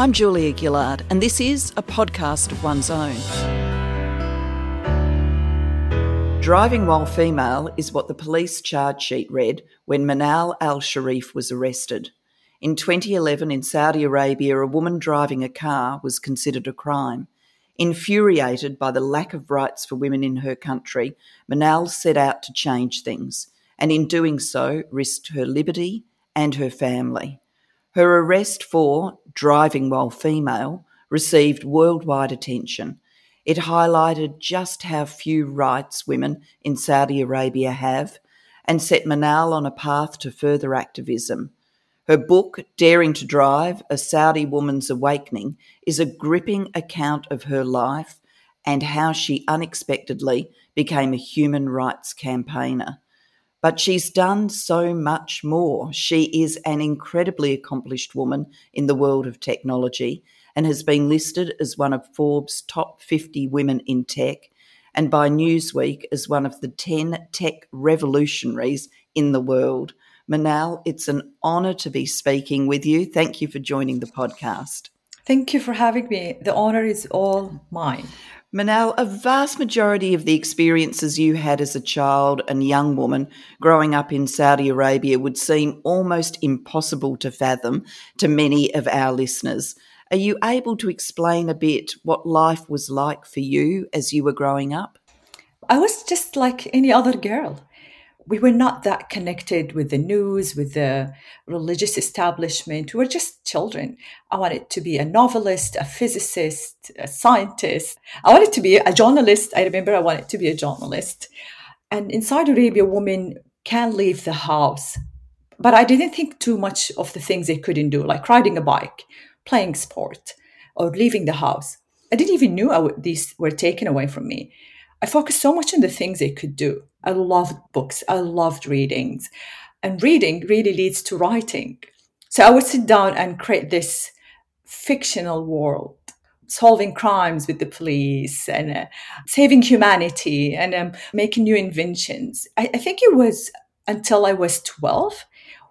I'm Julia Gillard, and this is a podcast of one's own. Driving while female is what the police charge sheet read when Manal al Sharif was arrested. In 2011, in Saudi Arabia, a woman driving a car was considered a crime. Infuriated by the lack of rights for women in her country, Manal set out to change things, and in doing so, risked her liberty and her family. Her arrest for driving while female received worldwide attention. It highlighted just how few rights women in Saudi Arabia have and set Manal on a path to further activism. Her book, Daring to Drive A Saudi Woman's Awakening, is a gripping account of her life and how she unexpectedly became a human rights campaigner. But she's done so much more. She is an incredibly accomplished woman in the world of technology and has been listed as one of Forbes' top 50 women in tech and by Newsweek as one of the 10 tech revolutionaries in the world. Manal, it's an honour to be speaking with you. Thank you for joining the podcast. Thank you for having me. The honor is all mine. Manal, a vast majority of the experiences you had as a child and young woman growing up in Saudi Arabia would seem almost impossible to fathom to many of our listeners. Are you able to explain a bit what life was like for you as you were growing up? I was just like any other girl we were not that connected with the news, with the religious establishment. We were just children. I wanted to be a novelist, a physicist, a scientist. I wanted to be a journalist. I remember I wanted to be a journalist. And in Saudi Arabia, women can leave the house. But I didn't think too much of the things they couldn't do, like riding a bike, playing sport, or leaving the house. I didn't even know these were taken away from me. I focused so much on the things they could do. I loved books. I loved readings. And reading really leads to writing. So I would sit down and create this fictional world, solving crimes with the police and uh, saving humanity and um, making new inventions. I, I think it was until I was 12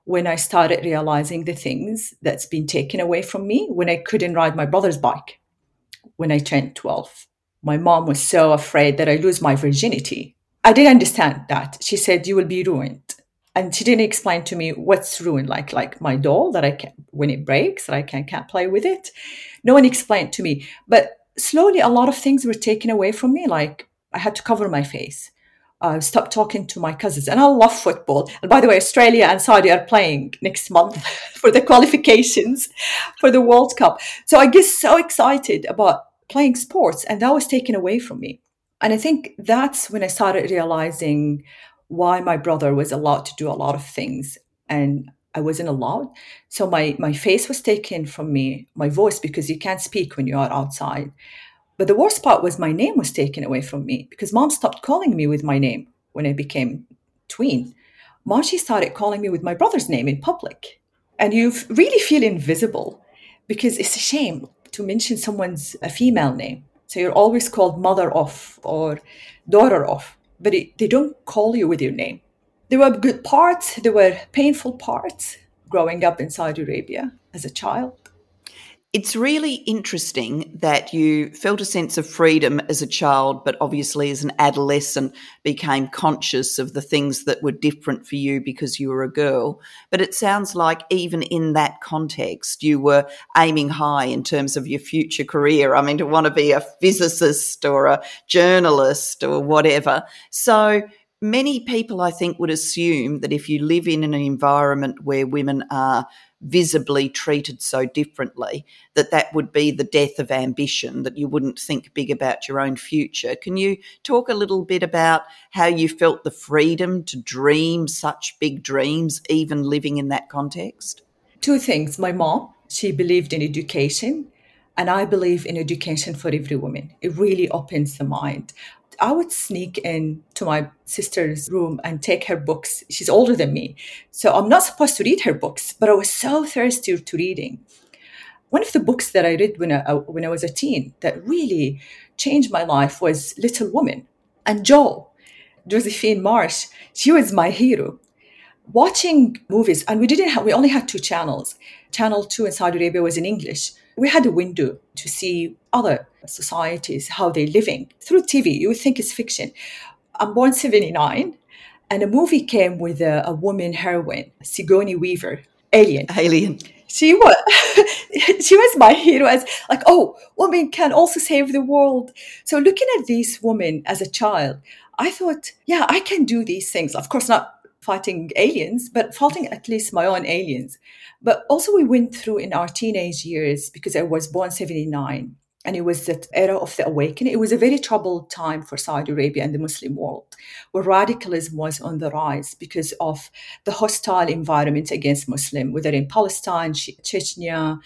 when I started realizing the things that's been taken away from me when I couldn't ride my brother's bike when I turned 12 my mom was so afraid that I lose my virginity. I didn't understand that. She said, You will be ruined. And she didn't explain to me what's ruined, like like my doll that I can when it breaks, that I can, can't play with it. No one explained to me. But slowly a lot of things were taken away from me. Like I had to cover my face. Uh, stop talking to my cousins. And I love football. And by the way, Australia and Saudi are playing next month for the qualifications for the World Cup. So I get so excited about playing sports and that was taken away from me. And i think that's when i started realizing why my brother was allowed to do a lot of things and i wasn't allowed. So my my face was taken from me my voice because you can't speak when you are outside. But the worst part was my name was taken away from me because mom stopped calling me with my name when i became tween. Mom she started calling me with my brother's name in public. And you really feel invisible because it's a shame to mention someone's a female name. So you're always called mother of or daughter of, but it, they don't call you with your name. There were good parts, there were painful parts growing up in Saudi Arabia as a child. It's really interesting that you felt a sense of freedom as a child, but obviously as an adolescent became conscious of the things that were different for you because you were a girl. But it sounds like even in that context, you were aiming high in terms of your future career. I mean, to want to be a physicist or a journalist or whatever. So many people, I think, would assume that if you live in an environment where women are visibly treated so differently, that that would be the death of ambition, that you wouldn't think big about your own future. Can you talk a little bit about how you felt the freedom to dream such big dreams, even living in that context? Two things. My mom, she believed in education. And I believe in education for every woman. It really opens the mind. I would sneak in to my sister's room and take her books. She's older than me. So I'm not supposed to read her books, but I was so thirsty to reading. One of the books that I read when I, uh, when I was a teen that really changed my life was Little Woman. And Jo, Josephine Marsh, she was my hero. Watching movies, and we didn't have, we only had two channels. Channel 2 in Saudi Arabia was in English. We had a window to see other societies, how they're living through TV. You would think it's fiction. I'm born 79, and a movie came with a, a woman heroine, Sigourney Weaver, Alien. Alien. She was she was my hero as like, oh, women can also save the world. So looking at these women as a child, I thought, yeah, I can do these things. Of course, not fighting aliens, but fighting at least my own aliens. But also, we went through in our teenage years because I was born 79 and it was that era of the awakening. It was a very troubled time for Saudi Arabia and the Muslim world, where radicalism was on the rise because of the hostile environment against Muslim, whether in Palestine, Chechnya,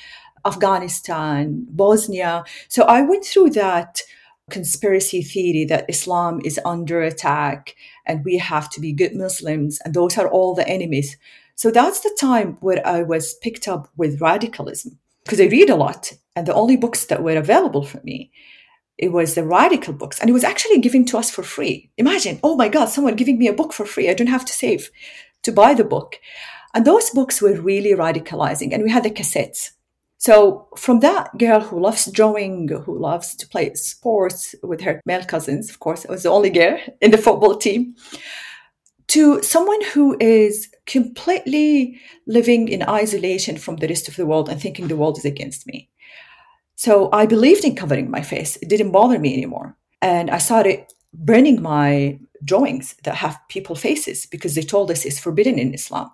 Afghanistan, Bosnia. So I went through that conspiracy theory that Islam is under attack and we have to be good Muslims and those are all the enemies. So that's the time where I was picked up with radicalism because I read a lot and the only books that were available for me it was the radical books and it was actually given to us for free. Imagine, oh my God, someone giving me a book for free. I don't have to save to buy the book. And those books were really radicalizing and we had the cassettes. So from that girl who loves drawing, who loves to play sports with her male cousins, of course, I was the only girl in the football team, to someone who is completely living in isolation from the rest of the world and thinking the world is against me. So I believed in covering my face. It didn't bother me anymore. And I started burning my drawings that have people faces because they told us it's forbidden in Islam.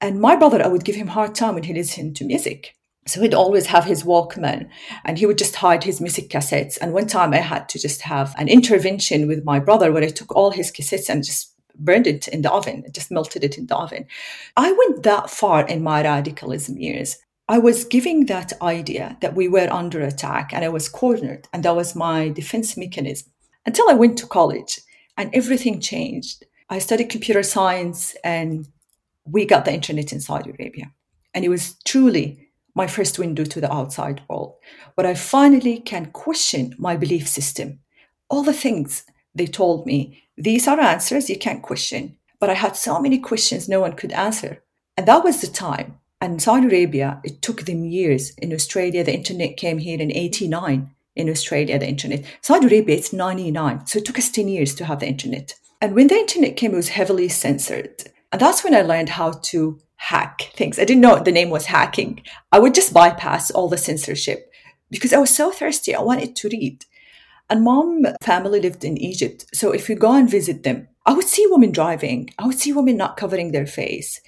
And my brother, I would give him hard time when he listened to music so he'd always have his Walkman and he would just hide his music cassettes. And one time I had to just have an intervention with my brother where I took all his cassettes and just burned it in the oven, just melted it in the oven. I went that far in my radicalism years. I was giving that idea that we were under attack and I was cornered, and that was my defense mechanism until I went to college and everything changed. I studied computer science and we got the internet in Saudi Arabia. And it was truly my first window to the outside world, where I finally can question my belief system. All the things they told me, these are answers you can't question. But I had so many questions no one could answer. And that was the time. And Saudi Arabia, it took them years. In Australia, the internet came here in 89. In Australia, the internet. Saudi Arabia, it's 99. So it took us 10 years to have the internet. And when the internet came, it was heavily censored. And that's when I learned how to hack things. I didn't know the name was hacking. I would just bypass all the censorship because I was so thirsty. I wanted to read. And mom family lived in Egypt. So if you go and visit them, I would see women driving. I would see women not covering their face.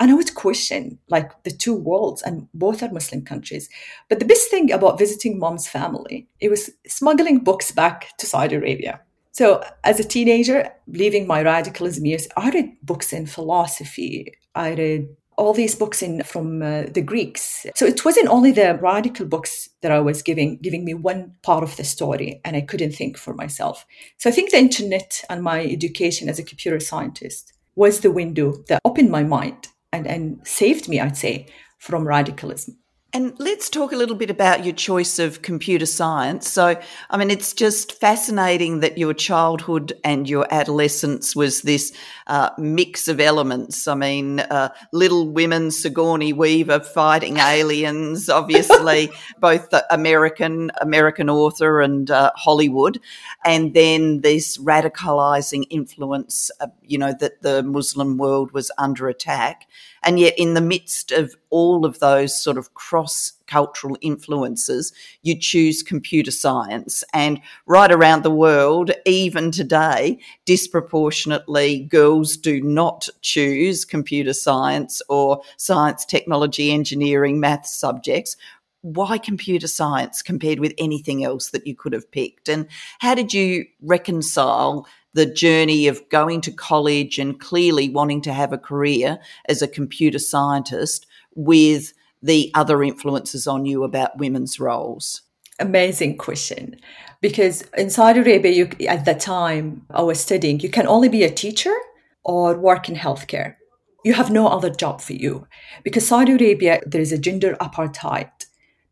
And I would question like the two worlds, and both are Muslim countries. But the best thing about visiting mom's family, it was smuggling books back to Saudi Arabia. So as a teenager, leaving my radicalism years, I read books in philosophy. I read all these books in from uh, the Greeks. So it wasn't only the radical books that I was giving giving me one part of the story, and I couldn't think for myself. So I think the internet and my education as a computer scientist was the window that opened my mind and, and saved me, I'd say, from radicalism. And let's talk a little bit about your choice of computer science. So, I mean, it's just fascinating that your childhood and your adolescence was this uh, mix of elements. I mean, uh, Little Women, Sigourney Weaver fighting aliens, obviously, both the American American author and uh, Hollywood, and then this radicalizing influence, uh, you know, that the Muslim world was under attack And yet, in the midst of all of those sort of cross cultural influences, you choose computer science. And right around the world, even today, disproportionately, girls do not choose computer science or science, technology, engineering, math subjects why computer science compared with anything else that you could have picked? And how did you reconcile the journey of going to college and clearly wanting to have a career as a computer scientist with the other influences on you about women's roles? Amazing question. Because in Saudi Arabia, you, at the time I was studying, you can only be a teacher or work in healthcare. You have no other job for you. Because Saudi Arabia, there is a gender apartheid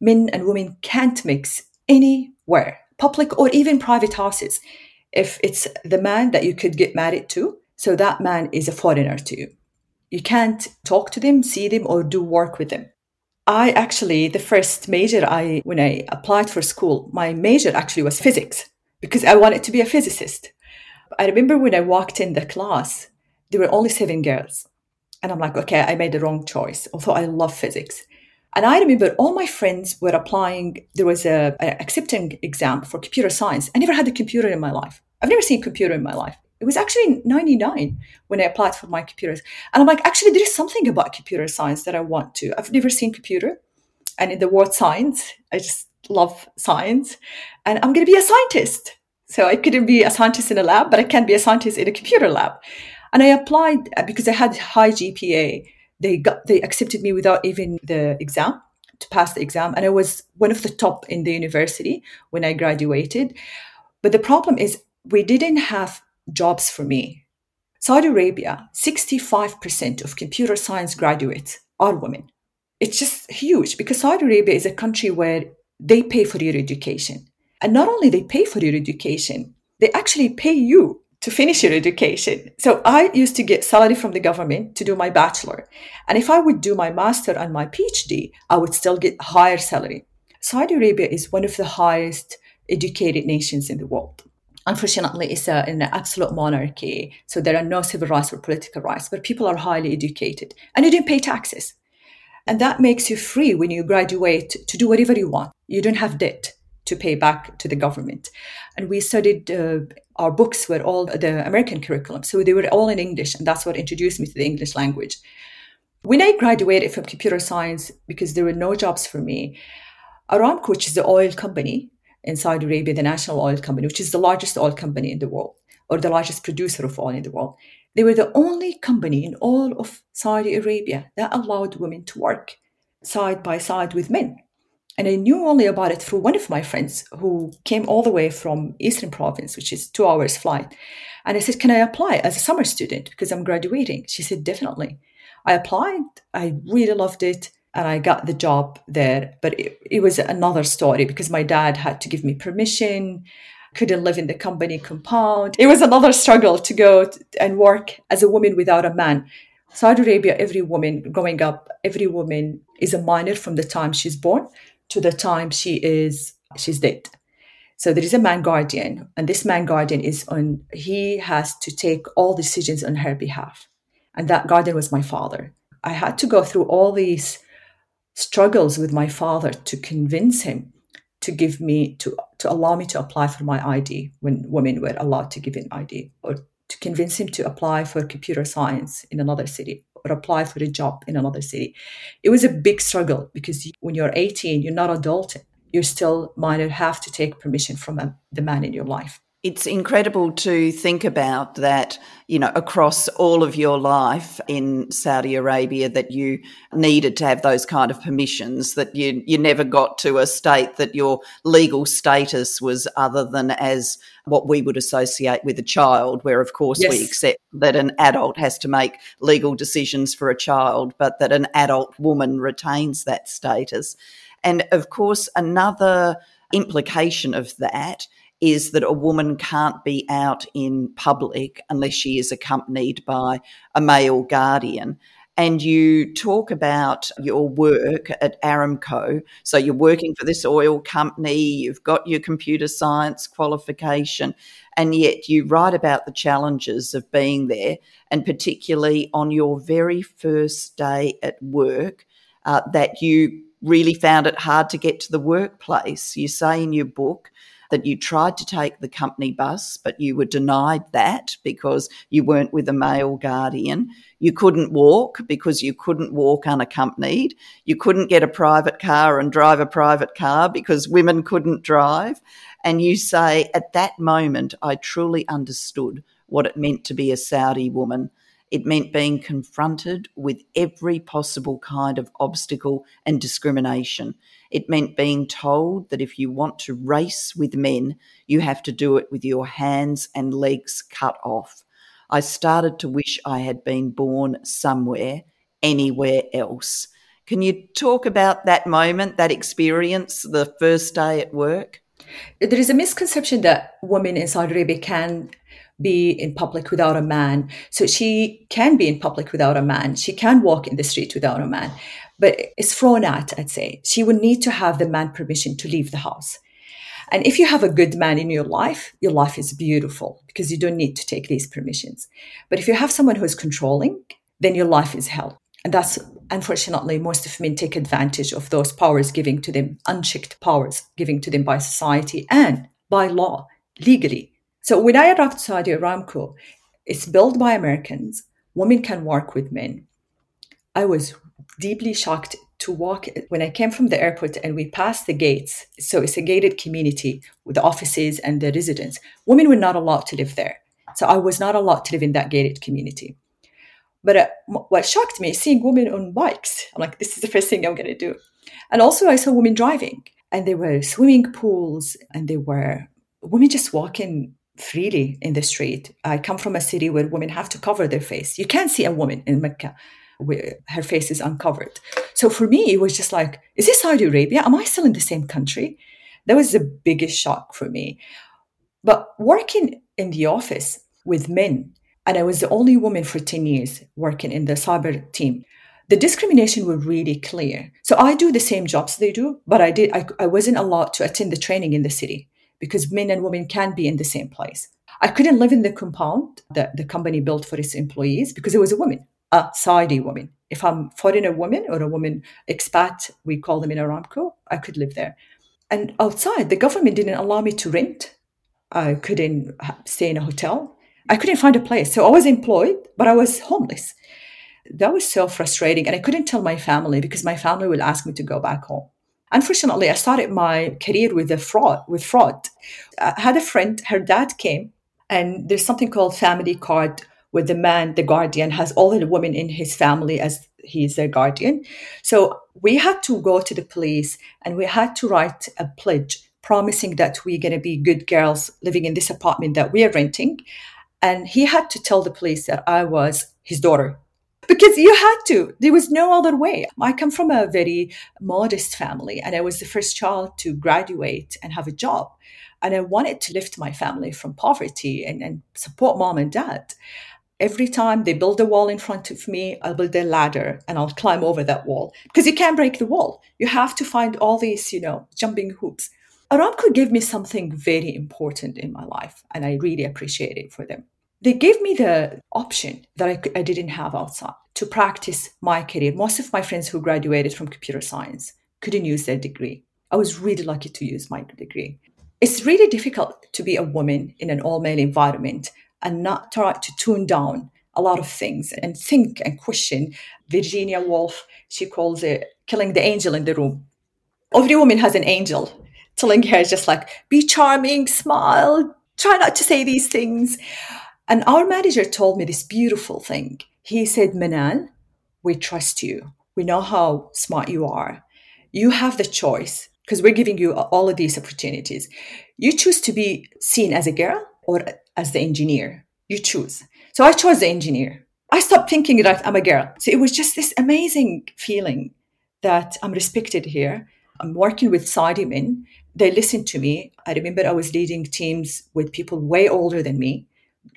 men and women can't mix anywhere, public or even private houses. If it's the man that you could get married to, so that man is a foreigner to you. You can't talk to them, see them, or do work with them. I actually, the first major I, when I applied for school, my major actually was physics because I wanted to be a physicist. I remember when I walked in the class, there were only seven girls. And I'm like, okay, I made the wrong choice, although I love physics. And I remember all my friends were applying. There was a, a accepting exam for computer science. I never had a computer in my life. I've never seen a computer in my life. It was actually 99 when I applied for my computers. And I'm like, actually, there is something about computer science that I want to. I've never seen computer. And in the word science, I just love science. And I'm going to be a scientist. So I couldn't be a scientist in a lab, but I can be a scientist in a computer lab. And I applied uh, because I had high GPA they got they accepted me without even the exam to pass the exam. And i was one of the top in the university when i graduated. But the problem is we didn't have jobs for me. Saudi arabia 65% of computer science graduates are women. It's just huge because saudi arabia is a country where they pay for your education. And not only they pay for your education they actually pay you to finish your education. So I used to get salary from the government to do my bachelor. And if I would do my master and my PhD, I would still get higher salary. Saudi Arabia is one of the highest educated nations in the world. Unfortunately, it's a, an absolute monarchy, so there are no civil rights or political rights, but people are highly educated and you don't pay taxes. And that makes you free when you graduate to do whatever you want. You don't have debt to pay back to the government. And we studied uh, our books were all the American curriculum. So they were all in English, and that's what introduced me to the English language. When I graduated from computer science, because there were no jobs for me, Aramco, which is the oil company in Saudi Arabia, the national oil company, which is the largest oil company in the world, or the largest producer of oil in the world, they were the only company in all of Saudi Arabia that allowed women to work side by side with men. And I knew only about it through one of my friends who came all the way from Eastern Province, which is two hours flight. And I said, Can I apply as a summer student because I'm graduating? She said, Definitely. I applied. I really loved it. And I got the job there. But it, it was another story because my dad had to give me permission, couldn't live in the company compound. It was another struggle to go and work as a woman without a man. Saudi Arabia, every woman growing up, every woman is a minor from the time she's born to the time she is she's dead. So there is a man guardian, and this man guardian is on. He has to take all decisions on her behalf, and that guardian was my father. I had to go through all these struggles with my father to convince him to give me to to allow me to apply for my ID when women were allowed to give an ID, or to convince him to apply for computer science in another city, or apply for a job in another city. It was a big struggle because when you're 18, you're not adult. You still might have to take permission from a, the man in your life. It's incredible to think about that, you know, across all of your life in Saudi Arabia that you needed to have those kind of permissions, that you, you never got to a state that your legal status was other than as what we would associate with a child, where of course yes. we accept that an adult has to make legal decisions for a child, but that an adult woman retains that status. And of course, another implication of that is that a woman can't be out in public unless she is accompanied by a male guardian. and you talk about your work at Aramco. So you're working for this oil company, you've got your computer science qualification, and yet you write about the challenges of being there, and particularly on your very first day at work, uh, that you really found it hard to get to the workplace. You say in your book that you tried to take the company bus, but you were denied that because you weren't with a male guardian. You couldn't walk because you couldn't walk unaccompanied. You couldn't get a private car and drive a private car because women couldn't drive. And you say, at that moment, I truly understood what it meant to be a Saudi woman. It meant being confronted with every possible kind of obstacle and discrimination. It meant being told that if you want to race with men, you have to do it with your hands and legs cut off. I started to wish I had been born somewhere, anywhere else. Can you talk about that moment, that experience, the first day at work? There is a misconception that women in Saudi Arabia can be in public without a man. So she can be in public without a man. She can walk in the street without a man but it's thrown at, I'd say. She would need to have the man permission to leave the house. And if you have a good man in your life, your life is beautiful because you don't need to take these permissions. But if you have someone who is controlling, then your life is hell. And that's unfortunately most of men take advantage of those powers giving to them, unchecked powers giving to them by society and by law, legally. So when I arrived to Saudi Aramco, it's built by Americans. Women can work with men. I was deeply shocked to walk when I came from the airport and we passed the gates. So it's a gated community with the offices and the residents. Women were not allowed to live there. So I was not allowed to live in that gated community. But uh, what shocked me is seeing women on bikes. I'm like, this is the first thing I'm going to do. And also, I saw women driving, and there were swimming pools, and there were women just walking freely in the street. I come from a city where women have to cover their face. You can't see a woman in Mecca her face is uncovered. So for me, it was just like, is this Saudi Arabia? Am I still in the same country? That was the biggest shock for me. But working in the office with men, and I was the only woman for 10 years working in the cyber team. The discrimination was really clear. So I do the same jobs they do, but I did I, I wasn't allowed to attend the training in the city because men and women can be in the same place. I couldn't live in the compound that the company built for its employees because it was a woman a Saudi woman. If I'm foreigner woman or a woman expat, we call them in Aramco, I could live there. And outside, the government didn't allow me to rent. I couldn't stay in a hotel. I couldn't find a place. So I was employed, but I was homeless. That was so frustrating. And I couldn't tell my family because my family would ask me to go back home. Unfortunately, I started my career with a fraud, with fraud. I had a friend, her dad came, and there's something called family card where the man, the guardian, has all the women in his family as he's their guardian. So we had to go to the police and we had to write a pledge promising that we're going to be good girls living in this apartment that we are renting. And he had to tell the police that I was his daughter because you had to. There was no other way. I come from a very modest family and I was the first child to graduate and have a job. And I wanted to lift my family from poverty and, and support mom and dad every time they build a wall in front of me, I'll build a ladder and I'll climb over that wall because you can't break the wall. You have to find all these, you know, jumping hoops. Aramco gave me something very important in my life, and I really appreciate it for them. They gave me the option that I, I didn't have outside to practice my career. Most of my friends who graduated from computer science couldn't use their degree. I was really lucky to use my degree. It's really difficult to be a woman in an all male environment and not try to tune down a lot of things and think and question. Virginia Woolf, she calls it killing the angel in the room. Every woman has an angel telling her just like, be charming, smile, try not to say these things. And our manager told me this beautiful thing. He said, Manal, we trust you. We know how smart you are. You have the choice because we're giving you all of these opportunities. You choose to be seen as a girl or as the engineer. You choose. So I chose the engineer. I stopped thinking that I'm a girl. So it was just this amazing feeling that I'm respected here. I'm working with Saudi men. They listen to me. I remember I was leading teams with people way older than me,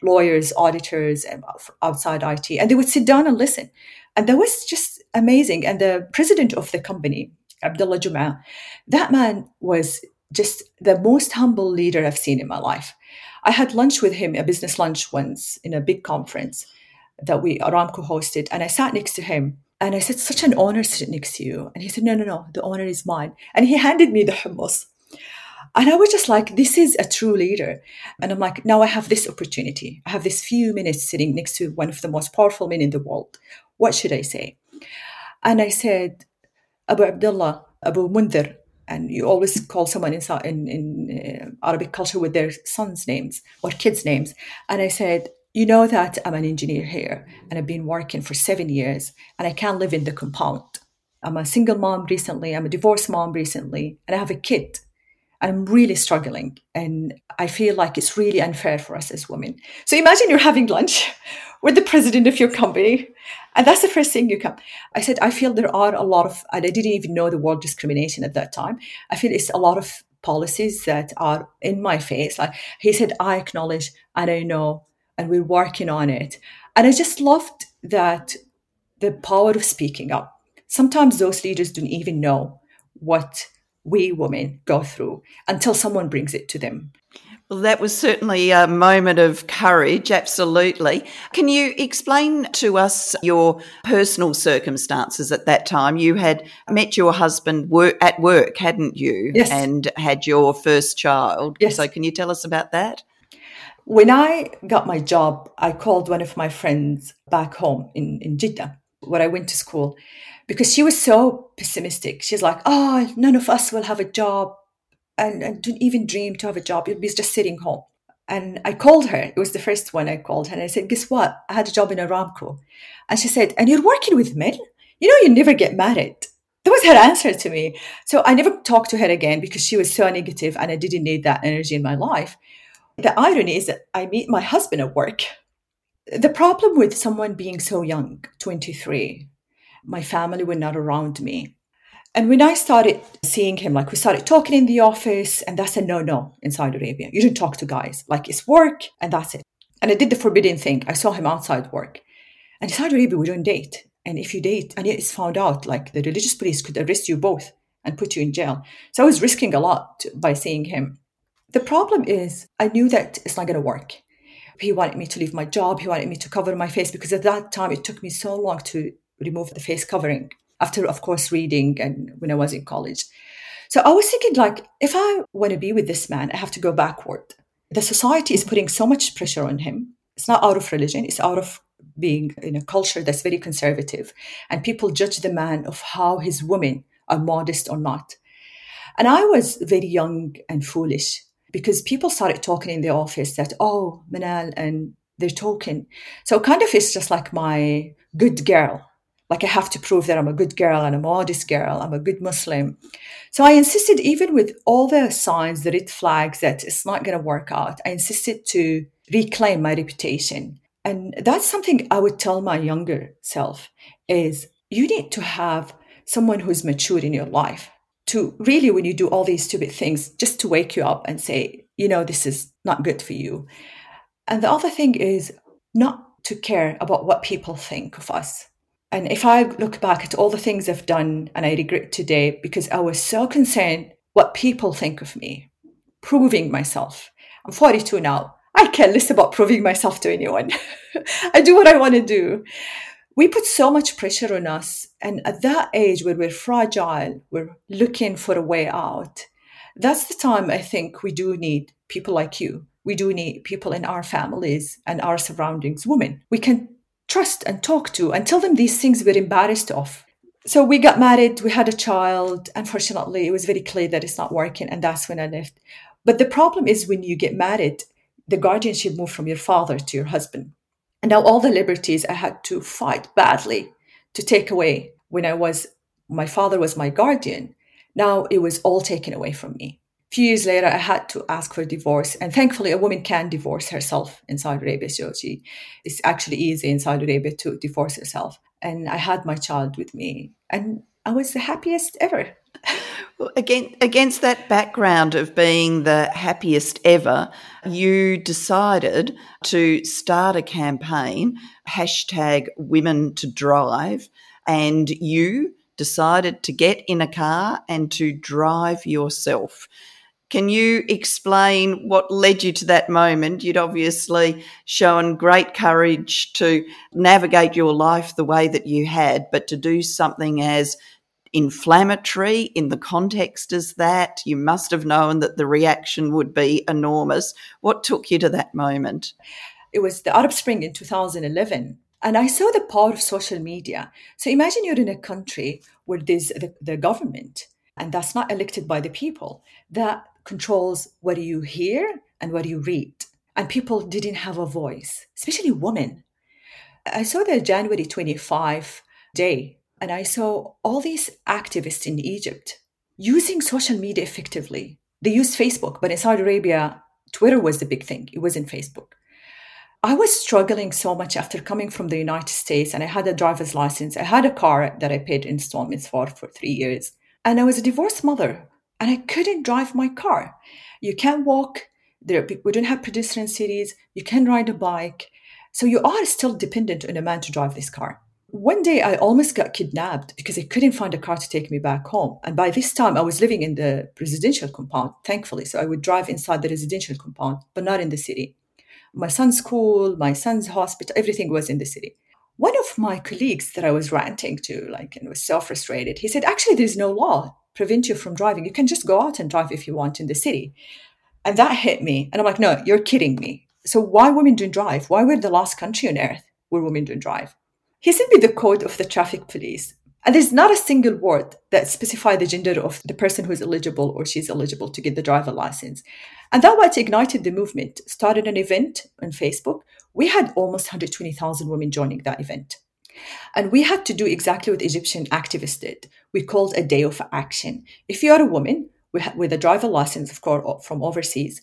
lawyers, auditors, outside IT, and they would sit down and listen. And that was just amazing. And the president of the company, Abdullah Juma, that man was just the most humble leader I've seen in my life. I had lunch with him, a business lunch once in a big conference that we Aramco hosted, and I sat next to him. And I said, such an honor sitting next to you. And he said, no, no, no, the honor is mine. And he handed me the hummus. And I was just like, this is a true leader. And I'm like, now I have this opportunity. I have this few minutes sitting next to one of the most powerful men in the world. What should I say? And I said, Abu Abdullah, Abu Mundhir, and you always call someone in, in, in uh, Arabic culture with their sons' names or kids' names. And I said, you know that I'm an engineer here and I've been working for seven years and I can't live in the compound. I'm a single mom recently, I'm a divorced mom recently, and I have a kid. I'm really struggling and I feel like it's really unfair for us as women. So imagine you're having lunch with the president of your company and that's the first thing you come. I said, I feel there are a lot of, and I didn't even know the word discrimination at that time. I feel it's a lot of policies that are in my face. Like he said, I acknowledge and I know and we're working on it. And I just loved that the power of speaking up. Sometimes those leaders don't even know what we women go through until someone brings it to them. Well, that was certainly a moment of courage, absolutely. Can you explain to us your personal circumstances at that time? You had met your husband at work, hadn't you? Yes. And had your first child. Yes. So, can you tell us about that? When I got my job, I called one of my friends back home in, in Jeddah, where I went to school because she was so pessimistic. She's like, oh, none of us will have a job and, and don't even dream to have a job. You'll be just sitting home. And I called her. It was the first one I called her. And I said, guess what? I had a job in Aramco. And she said, and you're working with men? You know, you never get married. That was her answer to me. So I never talked to her again because she was so negative and I didn't need that energy in my life. The irony is that I meet my husband at work. The problem with someone being so young, 23, my family were not around me. And when I started seeing him, like we started talking in the office, and that's a no no in Saudi Arabia. You don't talk to guys. Like it's work and that's it. And I did the forbidden thing. I saw him outside work. And in Saudi Arabia, we don't date. And if you date and it's found out, like the religious police could arrest you both and put you in jail. So I was risking a lot by seeing him. The problem is, I knew that it's not going to work. He wanted me to leave my job. He wanted me to cover my face because at that time it took me so long to remove the face covering after, of course, reading and when I was in college. So I was thinking, like, if I want to be with this man, I have to go backward. The society is putting so much pressure on him. It's not out of religion, it's out of being in a culture that's very conservative. And people judge the man of how his women are modest or not. And I was very young and foolish because people started talking in the office that, oh, Manal, and they're talking. So kind of it's just like my good girl like I have to prove that I'm a good girl and a modest girl, I'm a good Muslim. So I insisted, even with all the signs, the red flags that it's not going to work out, I insisted to reclaim my reputation. And that's something I would tell my younger self is you need to have someone who's mature in your life to really, when you do all these stupid things, just to wake you up and say, you know, this is not good for you. And the other thing is not to care about what people think of us and if I look back at all the things I've done and I regret today because I was so concerned what people think of me, proving myself. I'm 42 now. I care less about proving myself to anyone. I do what I want to do. We put so much pressure on us. And at that age where we're fragile, we're looking for a way out. That's the time I think we do need people like you. We do need people in our families and our surroundings, women. We can trust and talk to and tell them these things we're embarrassed of. So we got married, we had a child. Unfortunately, it was very clear that it's not working, and that's when I left. But the problem is when you get married, the guardianship moved from your father to your husband. And now all the liberties I had to fight badly to take away when I was, my father was my guardian. Now it was all taken away from me few years later, I had to ask for divorce. And thankfully, a woman can divorce herself in Saudi Arabia. So she, it's actually easy in Saudi Arabia to divorce herself. And I had my child with me, and I was the happiest ever. Again, against that background of being the happiest ever, you decided to start a campaign, hashtag women to drive, and you decided to get in a car and to drive yourself. Can you explain what led you to that moment? You'd obviously shown great courage to navigate your life the way that you had, but to do something as inflammatory in the context as that, you must have known that the reaction would be enormous. What took you to that moment? It was the Arab Spring in 2011. And I saw the power of social media. So imagine you're in a country where there's the, the government, and that's not elected by the people, that controls what you hear and what you read. And people didn't have a voice, especially women. I saw the January 25 day, and I saw all these activists in Egypt using social media effectively. They used Facebook, but in Saudi Arabia, Twitter was the big thing. It wasn't Facebook. I was struggling so much after coming from the United States, and I had a driver's license. I had a car that I paid installments for for three years. And I was a divorced mother and I couldn't drive my car. You can't walk. There, we don't have pedestrian cities. You can ride a bike. So you are still dependent on a man to drive this car. One day I almost got kidnapped because I couldn't find a car to take me back home. And by this time I was living in the residential compound, thankfully. So I would drive inside the residential compound, but not in the city. My son's school, my son's hospital, everything was in the city. One of my colleagues that I was ranting to, like, and was so frustrated, he said, actually, there's no law prevent you from driving. You can just go out and drive if you want in the city. And that hit me. And I'm like, no, you're kidding me. So why women don't drive? Why we're the last country on earth where women don't drive? He sent me the code of the traffic police. And there's not a single word that specifies the gender of the person who's eligible or she's eligible to get the driver license. And that what ignited the movement, started an event on Facebook. We had almost 120,000 women joining that event. And we had to do exactly what Egyptian activists did. We called a day of action. If you are a woman with a driver license, of course, from overseas,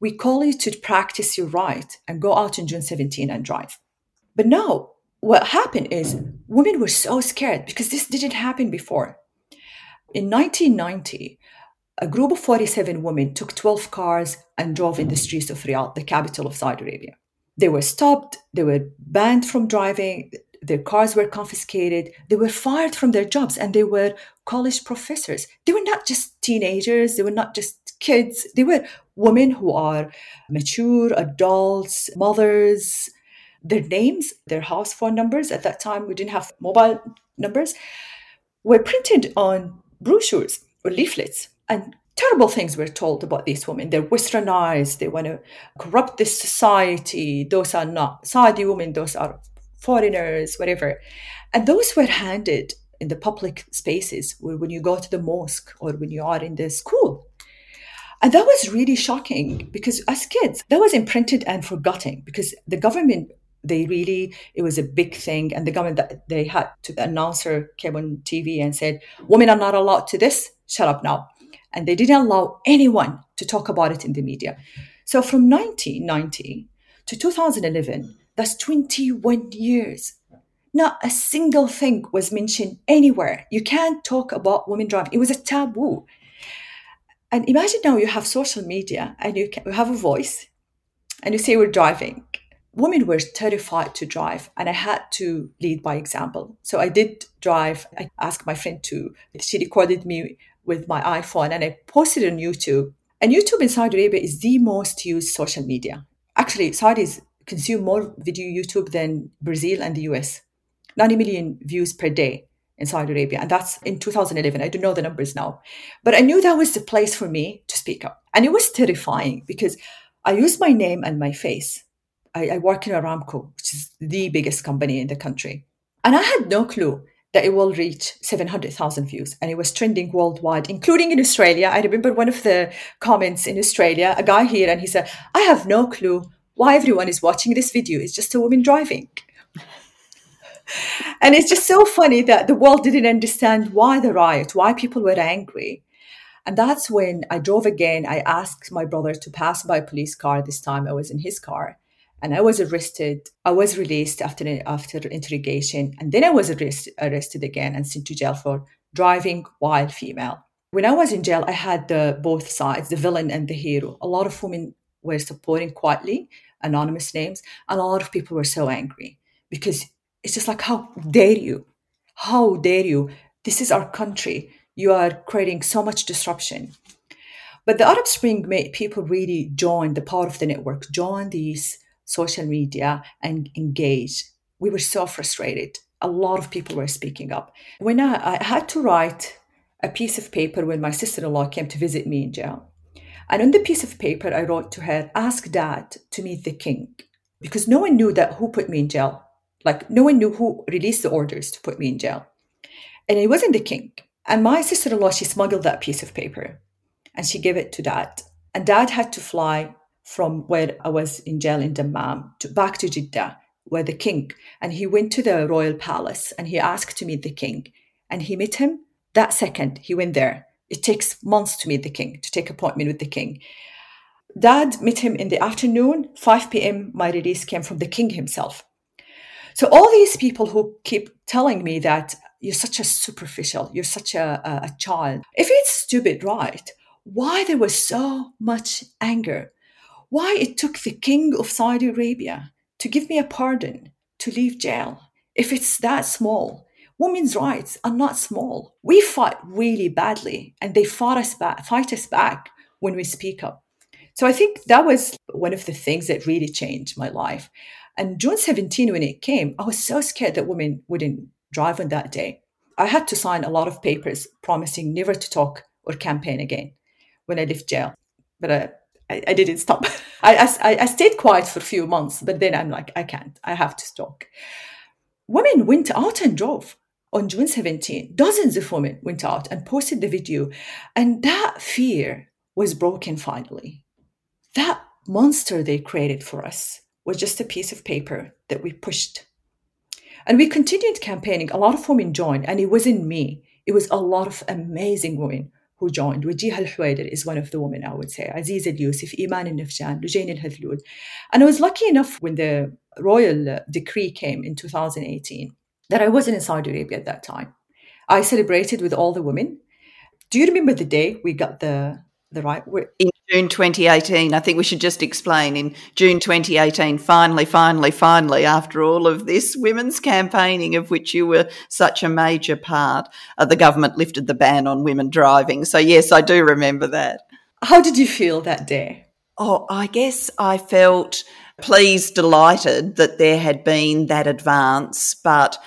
we call you to practice your right and go out on June 17 and drive. But now, what happened is women were so scared because this didn't happen before. In 1990, a group of 47 women took 12 cars and drove in the streets of Riyadh, the capital of Saudi Arabia. They were stopped, they were banned from driving, their cars were confiscated, they were fired from their jobs, and they were college professors. They were not just teenagers, they were not just kids, they were women who are mature, adults, mothers. Their names, their house phone numbers, at that time we didn't have mobile numbers, were printed on brochures or leaflets. And terrible things were told about these women. They're westernized, they want to corrupt this society. Those are not Saudi women, those are foreigners, whatever. And those were handed in the public spaces when you go to the mosque or when you are in the school. And that was really shocking because as kids, that was imprinted and forgotten because the government, they really, it was a big thing. And the government, that they had to, the announcer came on TV and said, women are not allowed to this, shut up now. And they didn't allow anyone to talk about it in the media. So from 1990 to 2011, that's 21 years. Not a single thing was mentioned anywhere. You can't talk about women driving. It was a taboo. And imagine now you have social media and you, can, you have a voice and you say we're driving. Women were terrified to drive, and I had to lead by example. So I did drive. I asked my friend to, she recorded me with my iPhone and I posted on YouTube. And YouTube in Saudi Arabia is the most used social media. Actually, Saudis consume more video YouTube than Brazil and the US. 90 million views per day in Saudi Arabia. And that's in 2011. I don't know the numbers now. But I knew that was the place for me to speak up. And it was terrifying because I used my name and my face. I, I work in Aramco, which is the biggest company in the country. And I had no clue that it will reach 700,000 views. And it was trending worldwide, including in Australia. I remember one of the comments in Australia, a guy here, and he said, I have no clue why everyone is watching this video. is just a woman driving. and it's just so funny that the world didn't understand why the riot, why people were angry. And that's when I drove again. I asked my brother to pass by a police car. This time I was in his car and I was arrested. I was released after, after interrogation. And then I was arrest, arrested again and sent to jail for driving while female. When I was in jail, I had the both sides, the villain and the hero. A lot of women were supporting quietly, anonymous names, and a lot of people were so angry because it's just like, how dare you? How dare you? This is our country. You are creating so much disruption. But the Arab Spring made people really join the power of the network, join these social media and engage. We were so frustrated. A lot of people were speaking up. When I, I had to write a piece of paper when my sister in law came to visit me in jail. And on the piece of paper, I wrote to her, ask dad to meet the king. Because no one knew that who put me in jail. Like no one knew who released the orders to put me in jail. And it wasn't the king. And my sister in law, she smuggled that piece of paper and she gave it to dad. And dad had to fly from where I was in jail in Dammam to back to Jeddah, where the king, and he went to the royal palace and he asked to meet the king. And he met him that second. He went there. It takes months to meet the king, to take appointment with the king. Dad met him in the afternoon, 5 p.m. My release came from the king himself. So all these people who keep telling me that you're such a superficial, you're such a, a, a child. If it's stupid, right? Why there was so much anger? Why it took the king of Saudi Arabia to give me a pardon to leave jail? If it's that small, women's rights are not small. We fight really badly, and they fight us back, fight us back when we speak up. So I think that was one of the things that really changed my life. And June 17, when it came, I was so scared that women wouldn't drive on that day. I had to sign a lot of papers promising never to talk or campaign again when I left jail. But I, I, I didn't stop. I, I, I stayed quiet for a few months, but then I'm like, I can't. I have to talk. Women went out and drove on June 17. Dozens of women went out and posted the video. And that fear was broken finally. That monster they created for us was just a piece of paper that we pushed. And we continued campaigning. A lot of women joined, and it wasn't me. It was a lot of amazing women who joined. Wajiha al is one of the women, I would say. Aziz al-Yusuf, Iman al-Nafjan, Lujain al-Hathloul. And I was lucky enough when the royal decree came in 2018 that I wasn't in Saudi Arabia at that time. I celebrated with all the women. Do you remember the day we got the the right? In June 2018. I think we should just explain in June 2018, finally, finally, finally, after all of this women's campaigning, of which you were such a major part, uh, the government lifted the ban on women driving. So, yes, I do remember that. How did you feel that day? Oh, I guess I felt pleased, delighted that there had been that advance, but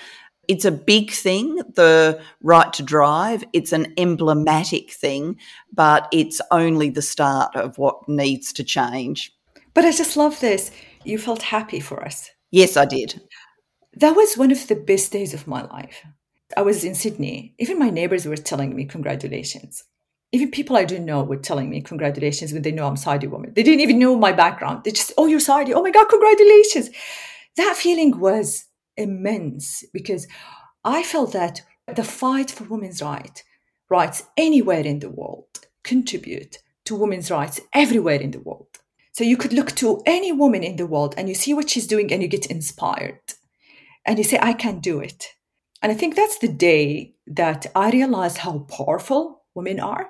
it's a big thing, the right to drive. It's an emblematic thing, but it's only the start of what needs to change. But I just love this. You felt happy for us. Yes, I did. That was one of the best days of my life. I was in Sydney. Even my neighbors were telling me congratulations. Even people I didn't know were telling me congratulations when they know I'm Saudi woman. They didn't even know my background. They just, oh, you're Saudi. Oh my God, congratulations. That feeling was immense because I felt that the fight for women's right, rights anywhere in the world contribute to women's rights everywhere in the world. So you could look to any woman in the world and you see what she's doing and you get inspired. And you say, I can do it. And I think that's the day that I realized how powerful women are.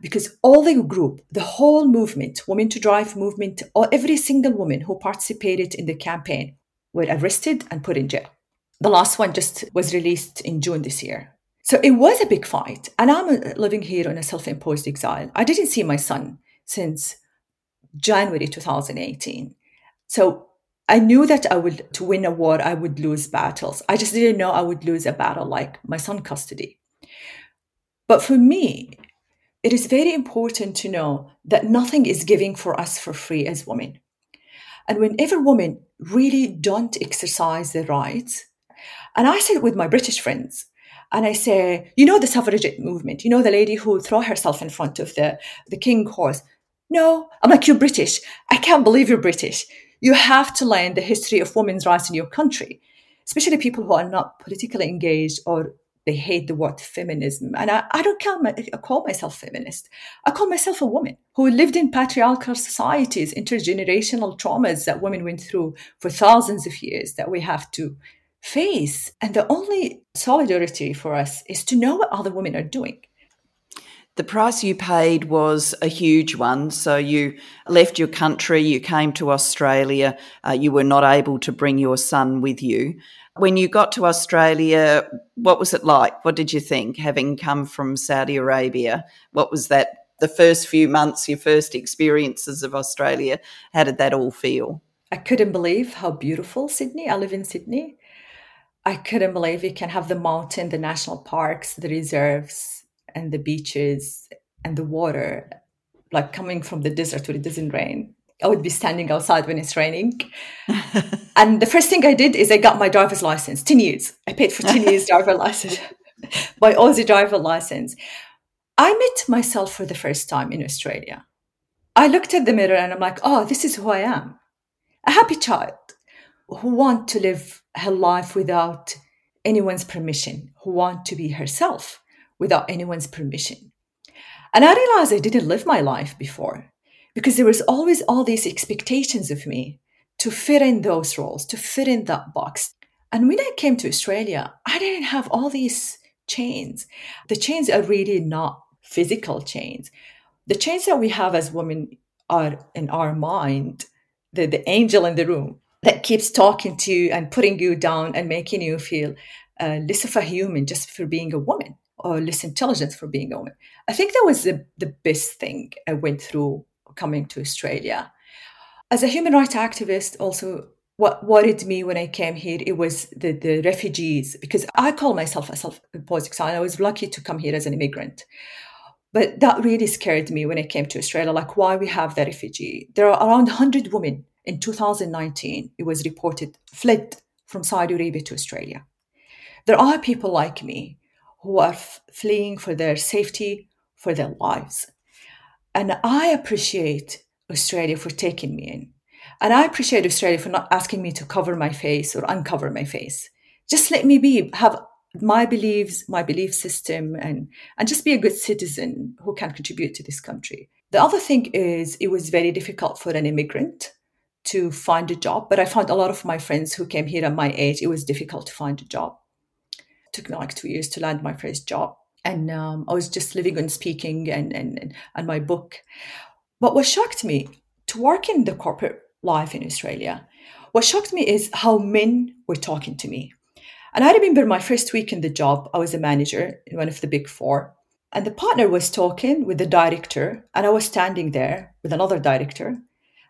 Because all the group, the whole movement, Women to Drive movement, or every single woman who participated in the campaign were arrested and put in jail. The last one just was released in June this year. So it was a big fight. And I'm living here on a self imposed exile. I didn't see my son since January 2018. So I knew that I would, to win a war, I would lose battles. I just didn't know I would lose a battle like my son custody. But for me, it is very important to know that nothing is giving for us for free as women. And whenever women really don't exercise their rights, and I say it with my British friends and I say, you know, the suffragette movement, you know, the lady who throw herself in front of the, the king horse. No, I'm like, you're British. I can't believe you're British. You have to learn the history of women's rights in your country, especially people who are not politically engaged or they hate the word feminism. And I, I don't call, my, call myself feminist. I call myself a woman who lived in patriarchal societies, intergenerational traumas that women went through for thousands of years that we have to face. And the only solidarity for us is to know what other women are doing. The price you paid was a huge one. So you left your country, you came to Australia, uh, you were not able to bring your son with you. When you got to Australia, what was it like? What did you think, having come from Saudi Arabia? What was that, the first few months, your first experiences of Australia? How did that all feel? I couldn't believe how beautiful Sydney. I live in Sydney. I couldn't believe you can have the mountain, the national parks, the reserves, and the beaches and the water, like coming from the desert where it doesn't rain. I would be standing outside when it's raining. and the first thing I did is I got my driver's license, 10 years. I paid for 10 years driver license, my Aussie driver license. I met myself for the first time in Australia. I looked at the mirror and I'm like, oh, this is who I am a happy child who want to live her life without anyone's permission, who want to be herself without anyone's permission. And I realized I didn't live my life before because there was always all these expectations of me to fit in those roles, to fit in that box. And when I came to Australia, I didn't have all these chains. The chains are really not physical chains. The chains that we have as women are in our mind the, the angel in the room that keeps talking to you and putting you down and making you feel uh, less of a human just for being a woman or less intelligent for being a woman. I think that was the, the best thing I went through coming to Australia. As a human rights activist, also, what worried me when I came here, it was the, the refugees, because I call myself a self-imposed exile. I was lucky to come here as an immigrant. But that really scared me when I came to Australia, like why we have the refugee. There are around 100 women in 2019, it was reported, fled from Saudi Arabia to Australia. There are people like me who are f- fleeing for their safety, for their lives. And I appreciate Australia for taking me in. And I appreciate Australia for not asking me to cover my face or uncover my face. Just let me be, have my beliefs, my belief system, and, and just be a good citizen who can contribute to this country. The other thing is, it was very difficult for an immigrant to find a job, but I found a lot of my friends who came here at my age, it was difficult to find a job. It took me like two years to land my first job. And um, I was just living and speaking and, and, and my book. But what shocked me to work in the corporate life in Australia, what shocked me is how men were talking to me and I remember my first week in the job, I was a manager in one of the big four. And the partner was talking with the director, and I was standing there with another director.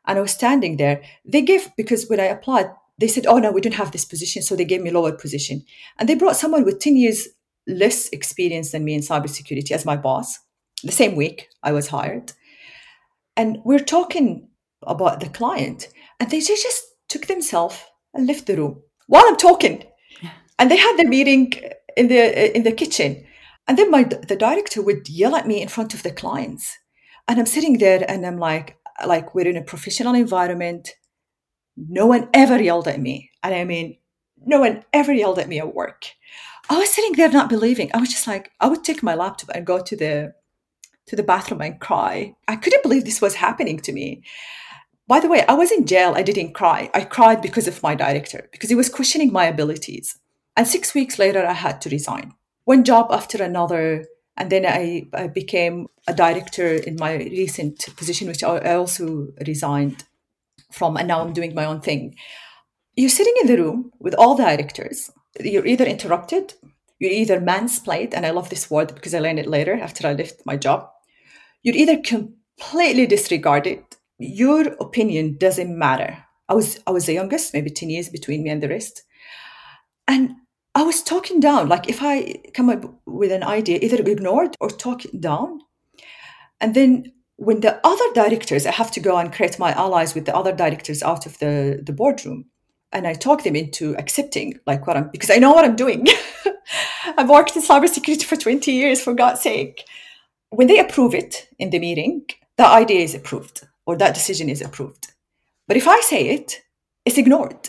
And I was standing there. They gave, because when I applied, they said, Oh, no, we don't have this position. So they gave me a lower position. And they brought someone with 10 years less experience than me in cybersecurity as my boss. The same week I was hired. And we're talking about the client, and they just took themselves and left the room while I'm talking. And they had the meeting in the in the kitchen. And then my the director would yell at me in front of the clients. And i'm sitting there and i'm like like we're in a professional environment. No one ever yelled at me. And i mean no one ever yelled at me at work i was sitting there not believing i was just like i would take my laptop and go to the to the bathroom and cry i couldn't believe this was happening to me by the way i was in jail i didn't cry i cried because of my director because he was questioning my abilities and six weeks later, I had to resign. One job after another. And then I, I became a director in my recent position, which I also resigned from. And now I'm doing my own thing. You're sitting in the room with all the directors. You're either interrupted, you're either mansplained, and I love this word because I learned it later after I left my job. You're either completely disregarded. Your opinion doesn't matter. I was I was the youngest, maybe 10 years between me and the rest. And I was talking down. Like if I come up with an idea, either ignored or talk down. And then when the other directors, I have to go and create my allies with the other directors out of the, the boardroom. And I talk them into accepting like what I'm because I know what I'm doing. I've worked in cybersecurity for 20 years, for God's sake. When they approve it in the meeting, that idea is approved or that decision is approved. But if I say it, it's ignored.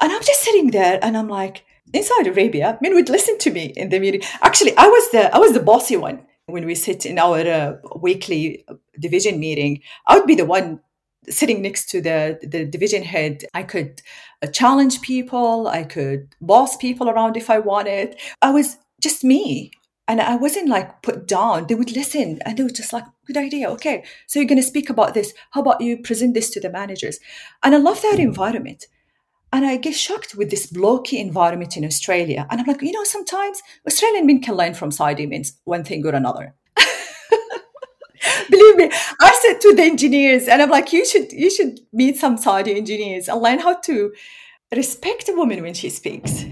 And I'm just sitting there and I'm like, in Saudi Arabia, men would listen to me in the meeting. Actually, I was the I was the bossy one when we sit in our uh, weekly division meeting. I would be the one sitting next to the the division head. I could uh, challenge people. I could boss people around if I wanted. I was just me. And I wasn't like put down. They would listen and they were just like, good idea. Okay. So you're going to speak about this. How about you present this to the managers? And I love that environment. And I get shocked with this blocky environment in Australia. And I'm like, you know, sometimes Australian men can learn from Saudi men one thing or another. Believe me, I said to the engineers, and I'm like, you should you should meet some Saudi engineers and learn how to respect a woman when she speaks.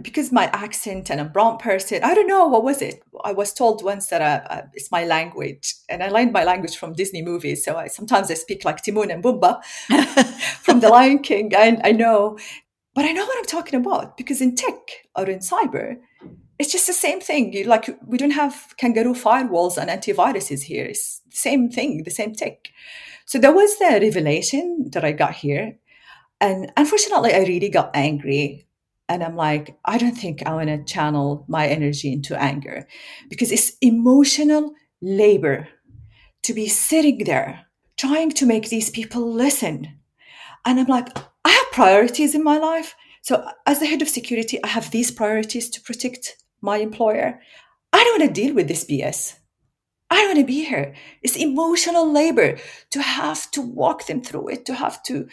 Because my accent and a brown person i don't know what was it? I was told once that uh, uh, it's my language and i learned my language from disney movies so I, sometimes i speak like timon and pumbaa from the lion king and i know. But i know what i'm talking about because in tech or in cyber it's just the same thing. Like we don't have kangaroo firewalls and antiviruses here. It's the same thing the same tech so there was the revelation that i got here. And unfortunately i really got angry. And I'm like, I don't think I want to channel my energy into anger because it's emotional labor to be sitting there trying to make these people listen. And I'm like, I have priorities in my life. So, as the head of security, I have these priorities to protect my employer. I don't want to deal with this BS. I don't want to be here. It's emotional labor to have to walk them through it, to have to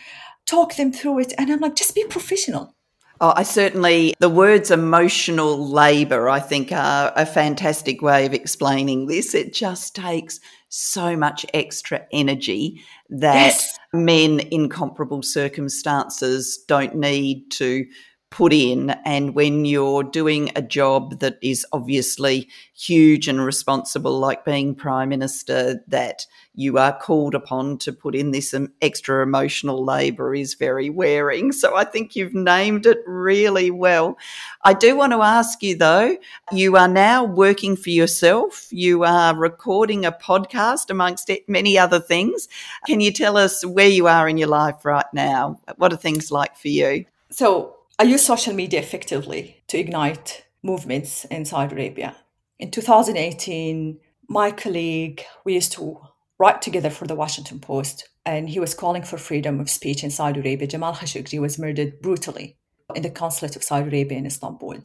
talk them through it. And I'm like, just be professional. Oh, I certainly, the words emotional labour, I think, are a fantastic way of explaining this. It just takes so much extra energy that yes. men in comparable circumstances don't need to put in. And when you're doing a job that is obviously huge and responsible, like being Prime Minister, that you are called upon to put in this extra emotional labour is very wearing. So I think you've named it really well. I do want to ask you though, you are now working for yourself. You are recording a podcast amongst many other things. Can you tell us where you are in your life right now? What are things like for you? So I use social media effectively to ignite movements in Saudi Arabia. In 2018, my colleague, we used to write together for the Washington Post, and he was calling for freedom of speech in Saudi Arabia. Jamal Khashoggi was murdered brutally in the consulate of Saudi Arabia in Istanbul.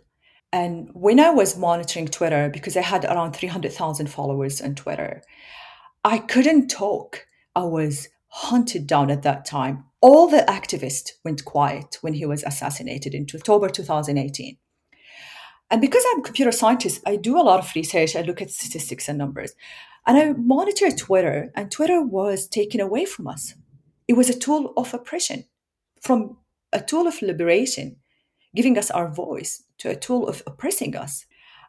And when I was monitoring Twitter, because I had around 300,000 followers on Twitter, I couldn't talk. I was hunted down at that time all the activists went quiet when he was assassinated in October 2018. And because I'm a computer scientist, I do a lot of research. I look at statistics and numbers. And I monitor Twitter, and Twitter was taken away from us. It was a tool of oppression, from a tool of liberation, giving us our voice, to a tool of oppressing us.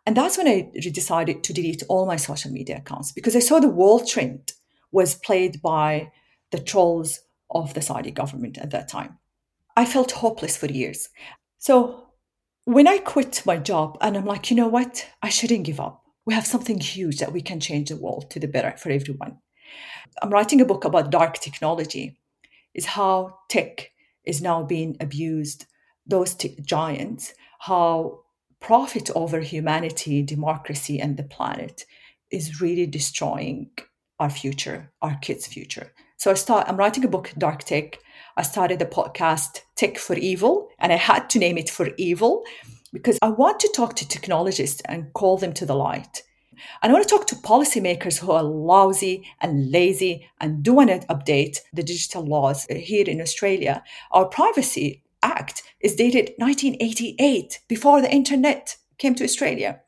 And that's when I decided to delete all my social media accounts because I saw the world trend was played by the trolls of the Saudi government at that time. I felt hopeless for years. So when I quit my job and I'm like, you know what? I shouldn't give up. We have something huge that we can change the world to the better for everyone. I'm writing a book about dark technology, is how tech is now being abused, those tech giants, how profit over humanity, democracy, and the planet is really destroying our future, our kids' future. So I start I'm writing a book, Dark Tech. I started the podcast Tech for Evil, and I had to name it for evil because I want to talk to technologists and call them to the light. And I want to talk to policymakers who are lousy and lazy and do want to update the digital laws here in Australia. Our Privacy Act is dated 1988, before the internet came to Australia.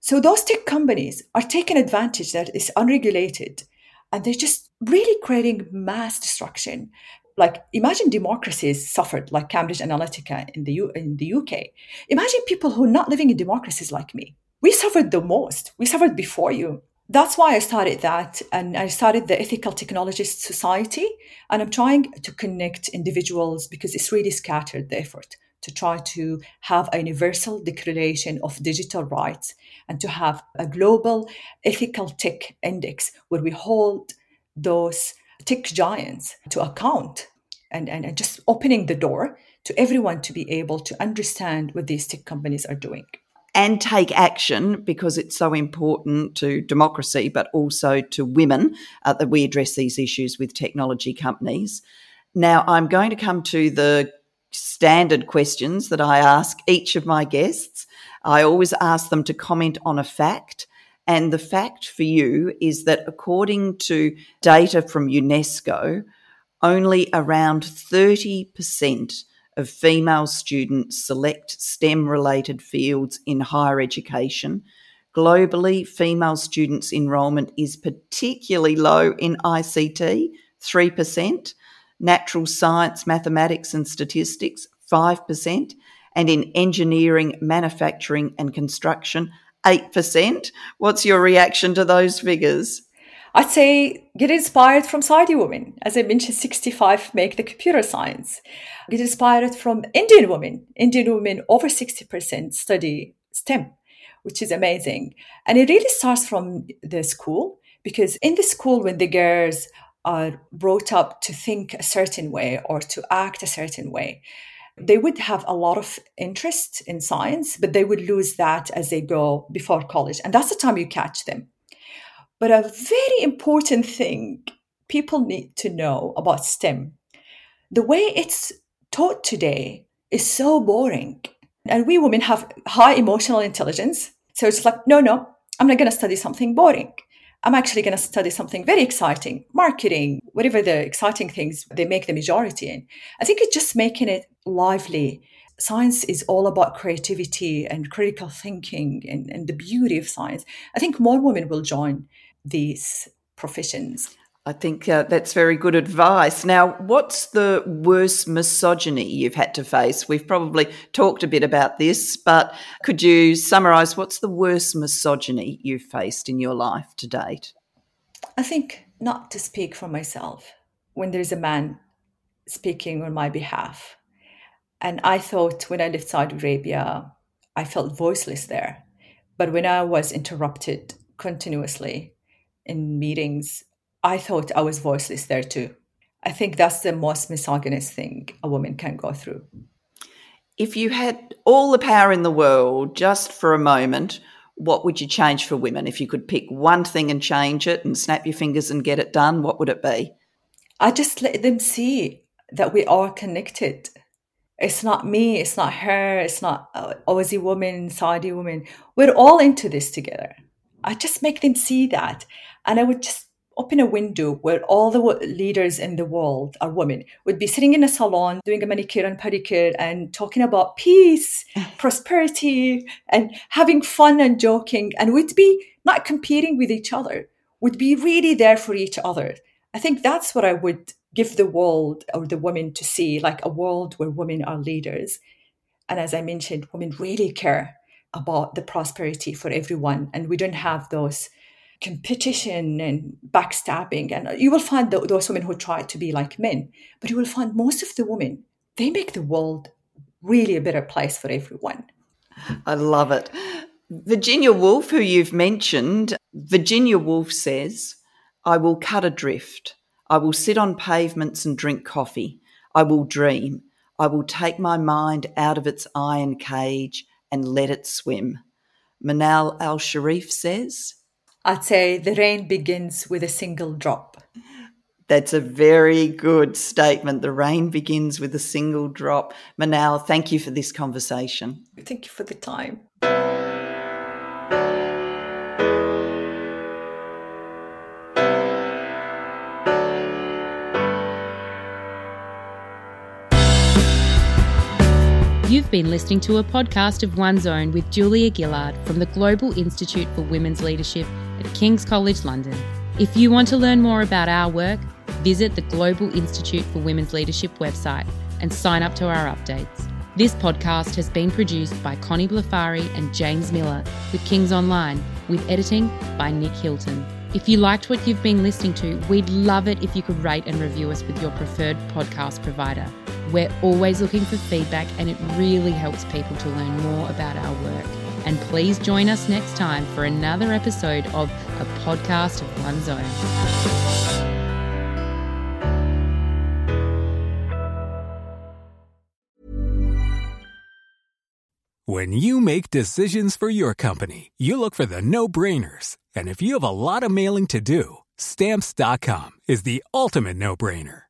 So those tech companies are taking advantage that is unregulated and they're just really creating mass destruction. Like imagine democracies suffered like Cambridge Analytica in the U- in the UK. Imagine people who are not living in democracies like me. We suffered the most. We suffered before you. That's why I started that, and I started the Ethical Technologists Society. And I'm trying to connect individuals because it's really scattered the effort to try to have a universal declaration of digital rights and to have a global ethical tech index where we hold those tech giants to account and, and, and just opening the door to everyone to be able to understand what these tech companies are doing and take action because it's so important to democracy, but also to women uh, that we address these issues with technology companies. Now, I'm going to come to the standard questions that I ask each of my guests. I always ask them to comment on a fact. And the fact for you is that according to data from UNESCO, only around 30% of female students select STEM related fields in higher education. Globally, female students' enrolment is particularly low in ICT, 3%, natural science, mathematics, and statistics, 5%, and in engineering, manufacturing, and construction, 8%. What's your reaction to those figures? I'd say get inspired from Saudi women. As I mentioned, 65 make the computer science. Get inspired from Indian women. Indian women, over 60% study STEM, which is amazing. And it really starts from the school because in the school, when the girls are brought up to think a certain way or to act a certain way, they would have a lot of interest in science, but they would lose that as they go before college. And that's the time you catch them. But a very important thing people need to know about STEM the way it's taught today is so boring. And we women have high emotional intelligence. So it's like, no, no, I'm not going to study something boring. I'm actually going to study something very exciting, marketing, whatever the exciting things they make the majority in. I think it's just making it lively. Science is all about creativity and critical thinking and, and the beauty of science. I think more women will join these professions. I think uh, that's very good advice. Now, what's the worst misogyny you've had to face? We've probably talked a bit about this, but could you summarise what's the worst misogyny you've faced in your life to date? I think not to speak for myself when there's a man speaking on my behalf. And I thought when I left Saudi Arabia, I felt voiceless there. But when I was interrupted continuously in meetings, I thought I was voiceless there too. I think that's the most misogynist thing a woman can go through. If you had all the power in the world just for a moment, what would you change for women? If you could pick one thing and change it and snap your fingers and get it done, what would it be? I just let them see that we are connected. It's not me, it's not her, it's not uh, Aussie woman, Saudi woman. We're all into this together. I just make them see that. And I would just open a window where all the leaders in the world are women would be sitting in a salon doing a manicure and pedicure and talking about peace prosperity and having fun and joking and would be not competing with each other would be really there for each other i think that's what i would give the world or the women to see like a world where women are leaders. And as i mentioned women really care about the prosperity for everyone. And we don't have those competition and backstabbing. And you will find those women who try to be like men but you will find most of the women they make the world really a better place for everyone. I love it. Virginia woolf who you've mentioned virginia woolf says i will cut adrift i will sit on pavements and drink coffee i will dream i will take my mind out of its iron cage and let it swim manal al sharif says I'd say the rain begins with a single drop. That's a very good statement. The rain begins with a single drop. Manal, thank you for this conversation. Thank you for the time. Been listening to a podcast of One's Own with Julia Gillard from the Global Institute for Women's Leadership at King's College London. If you want to learn more about our work, visit the Global Institute for Women's Leadership website and sign up to our updates. This podcast has been produced by Connie Blafari and James Miller with King's Online, with editing by Nick Hilton. If you liked what you've been listening to, we'd love it if you could rate and review us with your preferred podcast provider. We're always looking for feedback, and it really helps people to learn more about our work. And please join us next time for another episode of A Podcast of One's Own. When you make decisions for your company, you look for the no brainers. And if you have a lot of mailing to do, stamps.com is the ultimate no brainer.